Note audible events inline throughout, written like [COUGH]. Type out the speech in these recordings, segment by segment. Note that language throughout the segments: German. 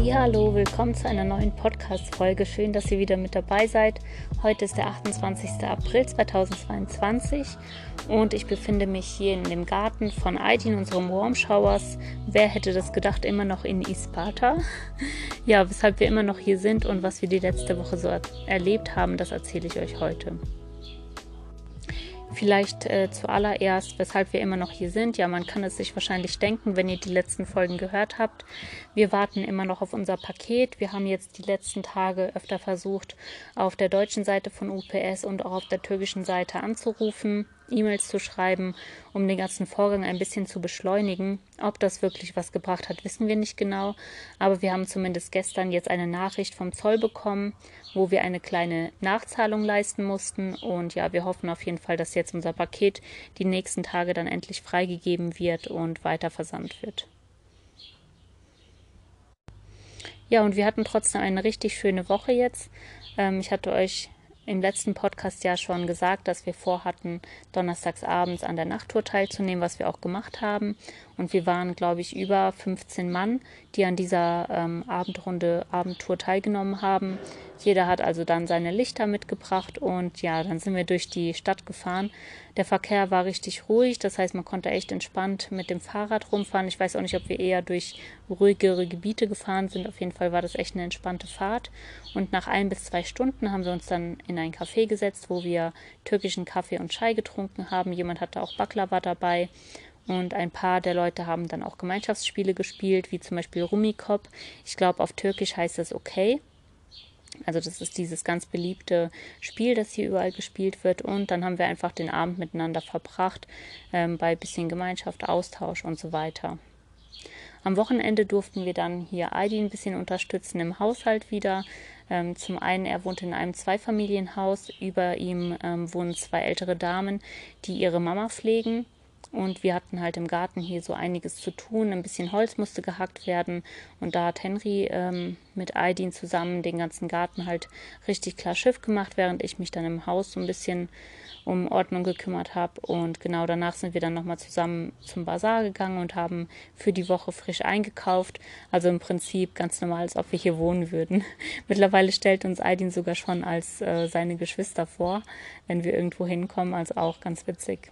Hallo, willkommen zu einer neuen Podcast-Folge. Schön, dass ihr wieder mit dabei seid. Heute ist der 28. April 2022 und ich befinde mich hier in dem Garten von Aidin, unserem Warm Showers. Wer hätte das gedacht, immer noch in Isparta? Ja, weshalb wir immer noch hier sind und was wir die letzte Woche so erlebt haben, das erzähle ich euch heute. Vielleicht äh, zuallererst, weshalb wir immer noch hier sind. Ja, man kann es sich wahrscheinlich denken, wenn ihr die letzten Folgen gehört habt. Wir warten immer noch auf unser Paket. Wir haben jetzt die letzten Tage öfter versucht, auf der deutschen Seite von UPS und auch auf der türkischen Seite anzurufen. E-Mails zu schreiben, um den ganzen Vorgang ein bisschen zu beschleunigen. Ob das wirklich was gebracht hat, wissen wir nicht genau. Aber wir haben zumindest gestern jetzt eine Nachricht vom Zoll bekommen, wo wir eine kleine Nachzahlung leisten mussten. Und ja, wir hoffen auf jeden Fall, dass jetzt unser Paket die nächsten Tage dann endlich freigegeben wird und weiter versandt wird. Ja, und wir hatten trotzdem eine richtig schöne Woche jetzt. Ähm, ich hatte euch im letzten Podcast ja schon gesagt, dass wir vorhatten, donnerstags abends an der Nachttour teilzunehmen, was wir auch gemacht haben. Und wir waren, glaube ich, über 15 Mann, die an dieser ähm, Abendrunde, Abendtour teilgenommen haben. Jeder hat also dann seine Lichter mitgebracht und ja, dann sind wir durch die Stadt gefahren. Der Verkehr war richtig ruhig, das heißt, man konnte echt entspannt mit dem Fahrrad rumfahren. Ich weiß auch nicht, ob wir eher durch ruhigere Gebiete gefahren sind. Auf jeden Fall war das echt eine entspannte Fahrt. Und nach ein bis zwei Stunden haben wir uns dann in ein Café gesetzt, wo wir türkischen Kaffee und Chai getrunken haben. Jemand hatte auch Baklava dabei. Und ein paar der Leute haben dann auch Gemeinschaftsspiele gespielt, wie zum Beispiel Rummikop. Ich glaube, auf Türkisch heißt das okay. Also das ist dieses ganz beliebte Spiel, das hier überall gespielt wird. Und dann haben wir einfach den Abend miteinander verbracht, ähm, bei bisschen Gemeinschaft, Austausch und so weiter. Am Wochenende durften wir dann hier Aidi ein bisschen unterstützen im Haushalt wieder. Ähm, zum einen, er wohnt in einem Zweifamilienhaus. Über ihm ähm, wohnen zwei ältere Damen, die ihre Mama pflegen. Und wir hatten halt im Garten hier so einiges zu tun. Ein bisschen Holz musste gehackt werden. Und da hat Henry ähm, mit Aidin zusammen den ganzen Garten halt richtig klar Schiff gemacht, während ich mich dann im Haus so ein bisschen um Ordnung gekümmert habe. Und genau danach sind wir dann nochmal zusammen zum Bazar gegangen und haben für die Woche frisch eingekauft. Also im Prinzip ganz normal, als ob wir hier wohnen würden. [LAUGHS] Mittlerweile stellt uns Aidin sogar schon als äh, seine Geschwister vor, wenn wir irgendwo hinkommen. Also auch ganz witzig.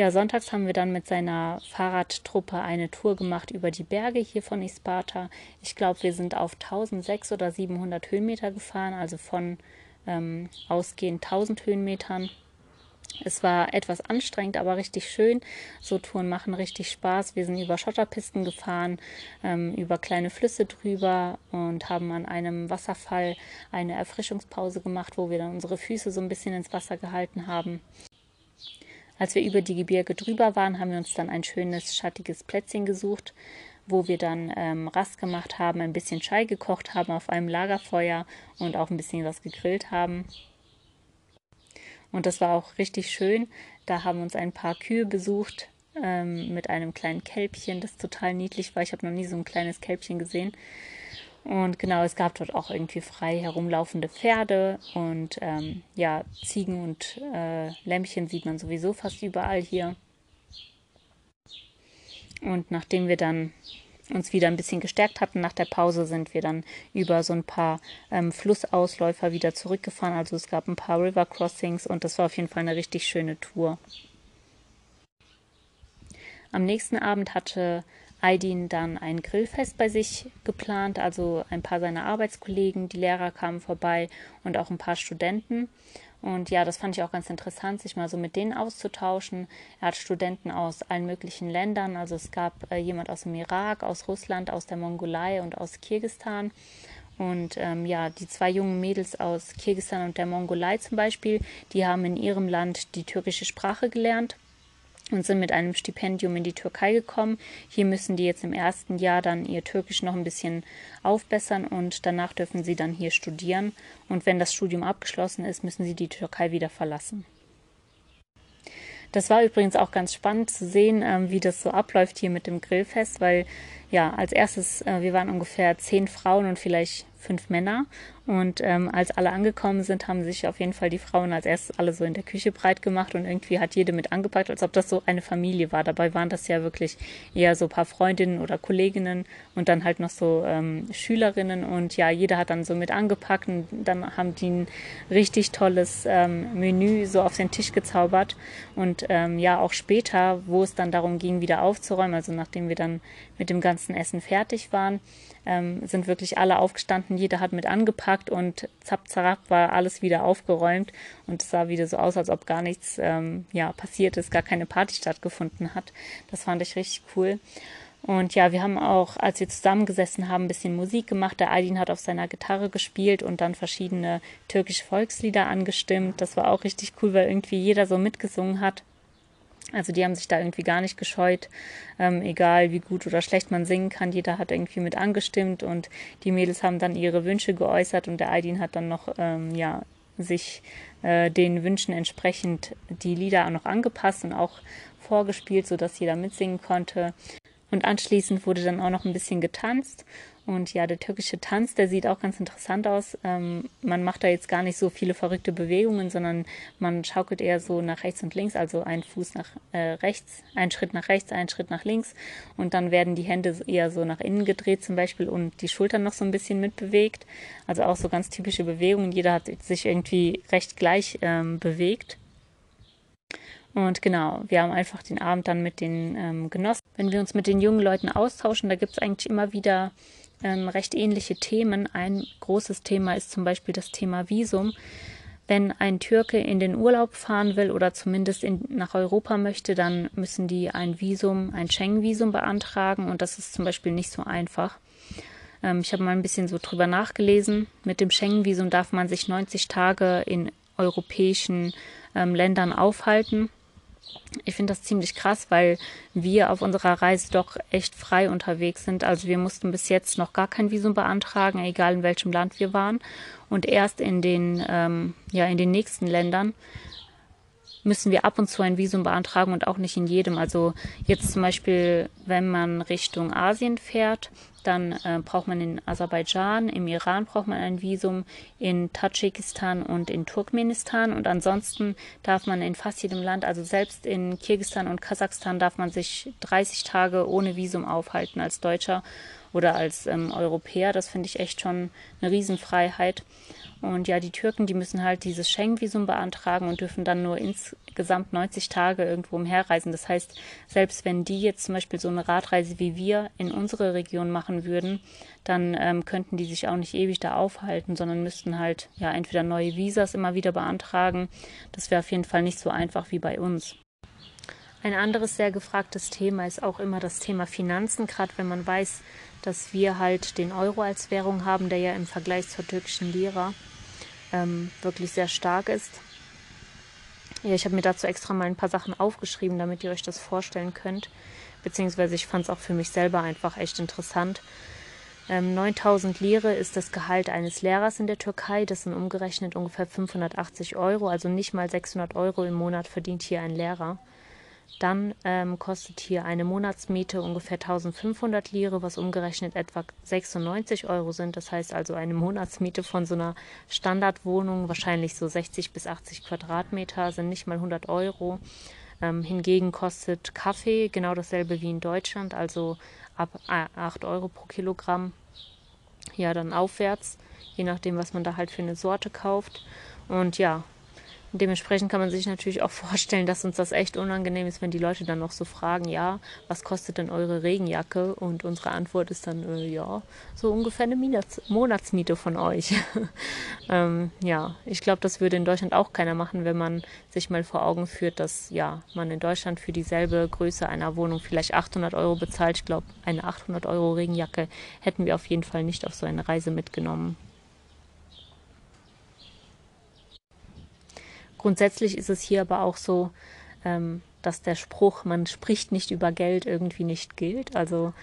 Ja, sonntags haben wir dann mit seiner Fahrradtruppe eine Tour gemacht über die Berge hier von Isparta. Ich glaube, wir sind auf 1600 oder 700 Höhenmeter gefahren, also von ähm, ausgehend 1000 Höhenmetern. Es war etwas anstrengend, aber richtig schön. So Touren machen richtig Spaß. Wir sind über Schotterpisten gefahren, ähm, über kleine Flüsse drüber und haben an einem Wasserfall eine Erfrischungspause gemacht, wo wir dann unsere Füße so ein bisschen ins Wasser gehalten haben. Als wir über die Gebirge drüber waren, haben wir uns dann ein schönes, schattiges Plätzchen gesucht, wo wir dann ähm, Rast gemacht haben, ein bisschen Chai gekocht haben auf einem Lagerfeuer und auch ein bisschen was gegrillt haben. Und das war auch richtig schön. Da haben uns ein paar Kühe besucht ähm, mit einem kleinen Kälbchen, das total niedlich war. Ich habe noch nie so ein kleines Kälbchen gesehen. Und genau, es gab dort auch irgendwie frei herumlaufende Pferde und ähm, ja, Ziegen und äh, Lämpchen sieht man sowieso fast überall hier. Und nachdem wir dann uns wieder ein bisschen gestärkt hatten nach der Pause, sind wir dann über so ein paar ähm, Flussausläufer wieder zurückgefahren. Also es gab ein paar River Crossings und das war auf jeden Fall eine richtig schöne Tour. Am nächsten Abend hatte Aydin dann ein Grillfest bei sich geplant, also ein paar seiner Arbeitskollegen, die Lehrer kamen vorbei und auch ein paar Studenten. Und ja, das fand ich auch ganz interessant, sich mal so mit denen auszutauschen. Er hat Studenten aus allen möglichen Ländern, also es gab äh, jemand aus dem Irak, aus Russland, aus der Mongolei und aus Kirgistan. Und ähm, ja, die zwei jungen Mädels aus Kirgistan und der Mongolei zum Beispiel, die haben in ihrem Land die türkische Sprache gelernt und sind mit einem Stipendium in die Türkei gekommen. Hier müssen die jetzt im ersten Jahr dann ihr Türkisch noch ein bisschen aufbessern und danach dürfen sie dann hier studieren. Und wenn das Studium abgeschlossen ist, müssen sie die Türkei wieder verlassen. Das war übrigens auch ganz spannend zu sehen, ähm, wie das so abläuft hier mit dem Grillfest, weil ja, als erstes, äh, wir waren ungefähr zehn Frauen und vielleicht fünf Männer. Und ähm, als alle angekommen sind, haben sich auf jeden Fall die Frauen als erstes alle so in der Küche breit gemacht und irgendwie hat jede mit angepackt, als ob das so eine Familie war. Dabei waren das ja wirklich eher so ein paar Freundinnen oder Kolleginnen und dann halt noch so ähm, Schülerinnen. Und ja, jeder hat dann so mit angepackt und dann haben die ein richtig tolles ähm, Menü so auf den Tisch gezaubert. Und ähm, ja, auch später, wo es dann darum ging, wieder aufzuräumen, also nachdem wir dann mit dem ganzen Essen fertig waren, ähm, sind wirklich alle aufgestanden, jeder hat mit angepackt und zapp, zapp war alles wieder aufgeräumt und es sah wieder so aus, als ob gar nichts ähm, ja, passiert ist, gar keine Party stattgefunden hat. Das fand ich richtig cool. Und ja, wir haben auch, als wir zusammengesessen haben, ein bisschen Musik gemacht. Der Aydin hat auf seiner Gitarre gespielt und dann verschiedene türkische Volkslieder angestimmt. Das war auch richtig cool, weil irgendwie jeder so mitgesungen hat. Also die haben sich da irgendwie gar nicht gescheut, ähm, egal wie gut oder schlecht man singen kann. Jeder hat irgendwie mit angestimmt und die Mädels haben dann ihre Wünsche geäußert und der Aydin hat dann noch ähm, ja sich äh, den Wünschen entsprechend die Lieder auch noch angepasst und auch vorgespielt, sodass jeder mitsingen konnte. Und anschließend wurde dann auch noch ein bisschen getanzt und ja, der türkische Tanz, der sieht auch ganz interessant aus. Ähm, man macht da jetzt gar nicht so viele verrückte Bewegungen, sondern man schaukelt eher so nach rechts und links, also ein Fuß nach äh, rechts, ein Schritt nach rechts, ein Schritt nach links. Und dann werden die Hände eher so nach innen gedreht zum Beispiel und die Schultern noch so ein bisschen mitbewegt. Also auch so ganz typische Bewegungen. Jeder hat sich irgendwie recht gleich ähm, bewegt. Und genau, wir haben einfach den Abend dann mit den ähm, genossen. Wenn wir uns mit den jungen Leuten austauschen, da gibt es eigentlich immer wieder ähm, recht ähnliche Themen. Ein großes Thema ist zum Beispiel das Thema Visum. Wenn ein Türke in den Urlaub fahren will oder zumindest in, nach Europa möchte, dann müssen die ein Visum, ein Schengen-Visum beantragen und das ist zum Beispiel nicht so einfach. Ähm, ich habe mal ein bisschen so drüber nachgelesen. Mit dem Schengen-Visum darf man sich 90 Tage in europäischen ähm, Ländern aufhalten ich finde das ziemlich krass, weil wir auf unserer Reise doch echt frei unterwegs sind. Also wir mussten bis jetzt noch gar kein Visum beantragen, egal in welchem Land wir waren. Und erst in den, ähm, ja, in den nächsten Ländern müssen wir ab und zu ein Visum beantragen und auch nicht in jedem. Also jetzt zum Beispiel, wenn man Richtung Asien fährt, dann äh, braucht man in Aserbaidschan, im Iran braucht man ein Visum, in Tadschikistan und in Turkmenistan. Und ansonsten darf man in fast jedem Land, also selbst in Kirgisistan und Kasachstan, darf man sich 30 Tage ohne Visum aufhalten als Deutscher oder als ähm, Europäer. Das finde ich echt schon eine Riesenfreiheit. Und ja, die Türken, die müssen halt dieses Schengen-Visum beantragen und dürfen dann nur insgesamt 90 Tage irgendwo umherreisen. Das heißt, selbst wenn die jetzt zum Beispiel so eine Radreise wie wir in unsere Region machen würden, dann ähm, könnten die sich auch nicht ewig da aufhalten, sondern müssten halt ja entweder neue Visas immer wieder beantragen. Das wäre auf jeden Fall nicht so einfach wie bei uns. Ein anderes sehr gefragtes Thema ist auch immer das Thema Finanzen, gerade wenn man weiß, dass wir halt den Euro als Währung haben, der ja im Vergleich zur türkischen Lira ähm, wirklich sehr stark ist. Ja, ich habe mir dazu extra mal ein paar Sachen aufgeschrieben, damit ihr euch das vorstellen könnt. Beziehungsweise ich fand es auch für mich selber einfach echt interessant. Ähm, 9000 Lire ist das Gehalt eines Lehrers in der Türkei. Das sind umgerechnet ungefähr 580 Euro. Also nicht mal 600 Euro im Monat verdient hier ein Lehrer. Dann ähm, kostet hier eine Monatsmiete ungefähr 1500 Lire, was umgerechnet etwa 96 Euro sind. Das heißt also eine Monatsmiete von so einer Standardwohnung, wahrscheinlich so 60 bis 80 Quadratmeter, sind nicht mal 100 Euro. Ähm, hingegen kostet Kaffee genau dasselbe wie in Deutschland, also ab 8 Euro pro Kilogramm. Ja, dann aufwärts, je nachdem, was man da halt für eine Sorte kauft. Und ja, Dementsprechend kann man sich natürlich auch [LAUGHS] vorstellen, dass uns das echt unangenehm ist, wenn die Leute dann noch so fragen, ja, was kostet denn eure Regenjacke? Und unsere Antwort ist dann, äh, ja, so ungefähr eine Monats Monatsmiete von euch. [LAUGHS] ähm, ja, ich glaube, das würde in Deutschland auch keiner machen, wenn man sich mal vor Augen führt, dass ja, man in Deutschland für dieselbe Größe einer Wohnung vielleicht 800 Euro bezahlt. Ich glaube, eine 800 Euro Regenjacke hätten wir auf jeden Fall nicht auf so eine Reise mitgenommen. Grundsätzlich ist es hier aber auch so, ähm, dass der Spruch, man spricht nicht über Geld, irgendwie nicht gilt. Also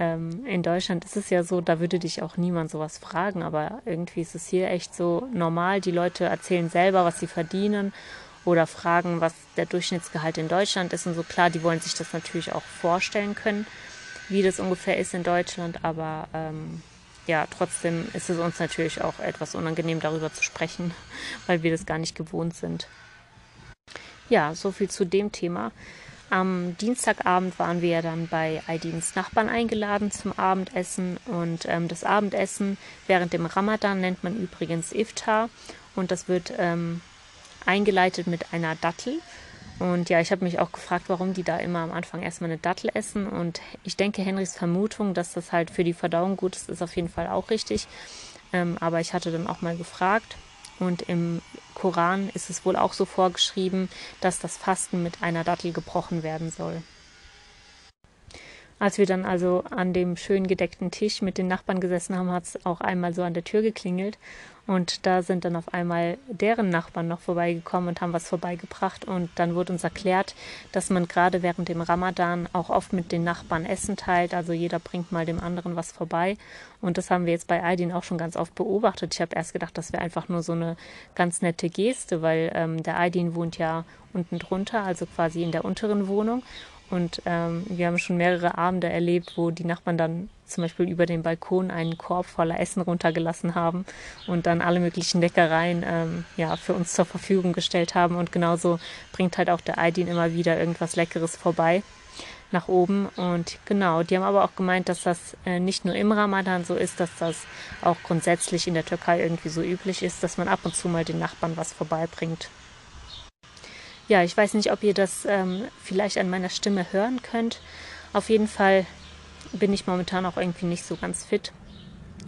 ähm, in Deutschland ist es ja so, da würde dich auch niemand sowas fragen, aber irgendwie ist es hier echt so normal. Die Leute erzählen selber, was sie verdienen oder fragen, was der Durchschnittsgehalt in Deutschland ist und so. Klar, die wollen sich das natürlich auch vorstellen können, wie das ungefähr ist in Deutschland, aber ähm, ja, trotzdem ist es uns natürlich auch etwas unangenehm, darüber zu sprechen, [LAUGHS] weil wir das gar nicht gewohnt sind. Ja, so viel zu dem Thema. Am Dienstagabend waren wir dann bei Aidins Nachbarn eingeladen zum Abendessen und ähm, das Abendessen während dem Ramadan nennt man übrigens Iftar und das wird ähm, eingeleitet mit einer Dattel. Und ja, ich habe mich auch gefragt, warum die da immer am Anfang erstmal eine Dattel essen. Und ich denke, Henrys Vermutung, dass das halt für die Verdauung gut ist, ist auf jeden Fall auch richtig. Ähm, aber ich hatte dann auch mal gefragt. Und im Koran ist es wohl auch so vorgeschrieben, dass das Fasten mit einer Dattel gebrochen werden soll. Als wir dann also an dem schön gedeckten Tisch mit den Nachbarn gesessen haben, hat es auch einmal so an der Tür geklingelt. Und da sind dann auf einmal deren Nachbarn noch vorbeigekommen und haben was vorbeigebracht. Und dann wurde uns erklärt, dass man gerade während dem Ramadan auch oft mit den Nachbarn Essen teilt. Also jeder bringt mal dem anderen was vorbei. Und das haben wir jetzt bei Aydin auch schon ganz oft beobachtet. Ich habe erst gedacht, das wäre einfach nur so eine ganz nette Geste, weil ähm, der Aydin wohnt ja unten drunter, also quasi in der unteren Wohnung. Und ähm, wir haben schon mehrere Abende erlebt, wo die Nachbarn dann zum Beispiel über den Balkon einen Korb voller Essen runtergelassen haben und dann alle möglichen Leckereien ähm, ja, für uns zur Verfügung gestellt haben. Und genauso bringt halt auch der Aydin immer wieder irgendwas Leckeres vorbei nach oben. Und genau, die haben aber auch gemeint, dass das äh, nicht nur im Ramadan so ist, dass das auch grundsätzlich in der Türkei irgendwie so üblich ist, dass man ab und zu mal den Nachbarn was vorbeibringt. Ja, ich weiß nicht, ob ihr das ähm, vielleicht an meiner Stimme hören könnt. Auf jeden Fall bin ich momentan auch irgendwie nicht so ganz fit.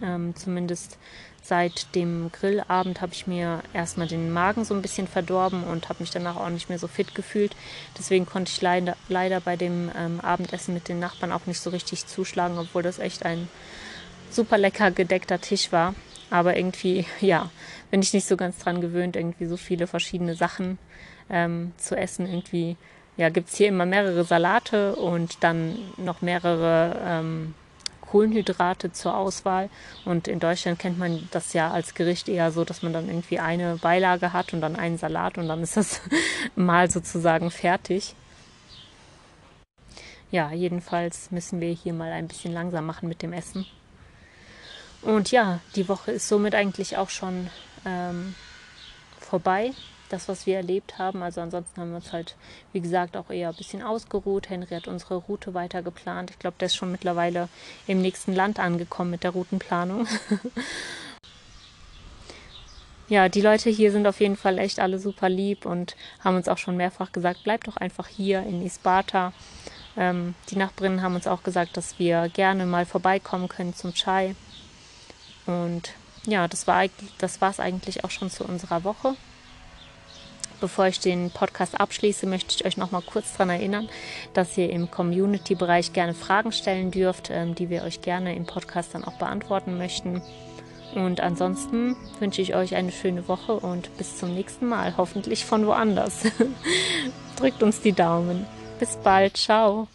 Ähm, zumindest seit dem Grillabend habe ich mir erstmal den Magen so ein bisschen verdorben und habe mich danach auch nicht mehr so fit gefühlt. Deswegen konnte ich leider, leider bei dem ähm, Abendessen mit den Nachbarn auch nicht so richtig zuschlagen, obwohl das echt ein super lecker gedeckter Tisch war. Aber irgendwie, ja, bin ich nicht so ganz dran gewöhnt, irgendwie so viele verschiedene Sachen ähm, zu essen. Irgendwie ja, gibt es hier immer mehrere Salate und dann noch mehrere ähm, Kohlenhydrate zur Auswahl. Und in Deutschland kennt man das ja als Gericht eher so, dass man dann irgendwie eine Beilage hat und dann einen Salat und dann ist das [LAUGHS] mal sozusagen fertig. Ja, jedenfalls müssen wir hier mal ein bisschen langsam machen mit dem Essen. Und ja, die Woche ist somit eigentlich auch schon ähm, vorbei das, was wir erlebt haben. Also ansonsten haben wir uns halt, wie gesagt, auch eher ein bisschen ausgeruht. Henry hat unsere Route weiter geplant. Ich glaube, der ist schon mittlerweile im nächsten Land angekommen mit der Routenplanung. [LAUGHS] ja, die Leute hier sind auf jeden Fall echt alle super lieb und haben uns auch schon mehrfach gesagt, bleibt doch einfach hier in Isparta. Ähm, die Nachbarinnen haben uns auch gesagt, dass wir gerne mal vorbeikommen können zum Chai. Und ja, das war das war es eigentlich auch schon zu unserer Woche. Bevor ich den Podcast abschließe, möchte ich euch noch mal kurz daran erinnern, dass ihr im Community-Bereich gerne Fragen stellen dürft, ähm, die wir euch gerne im Podcast dann auch beantworten möchten. Und ansonsten wünsche ich euch eine schöne Woche und bis zum nächsten Mal, hoffentlich von woanders. [LAUGHS] Drückt uns die Daumen. Bis bald, ciao.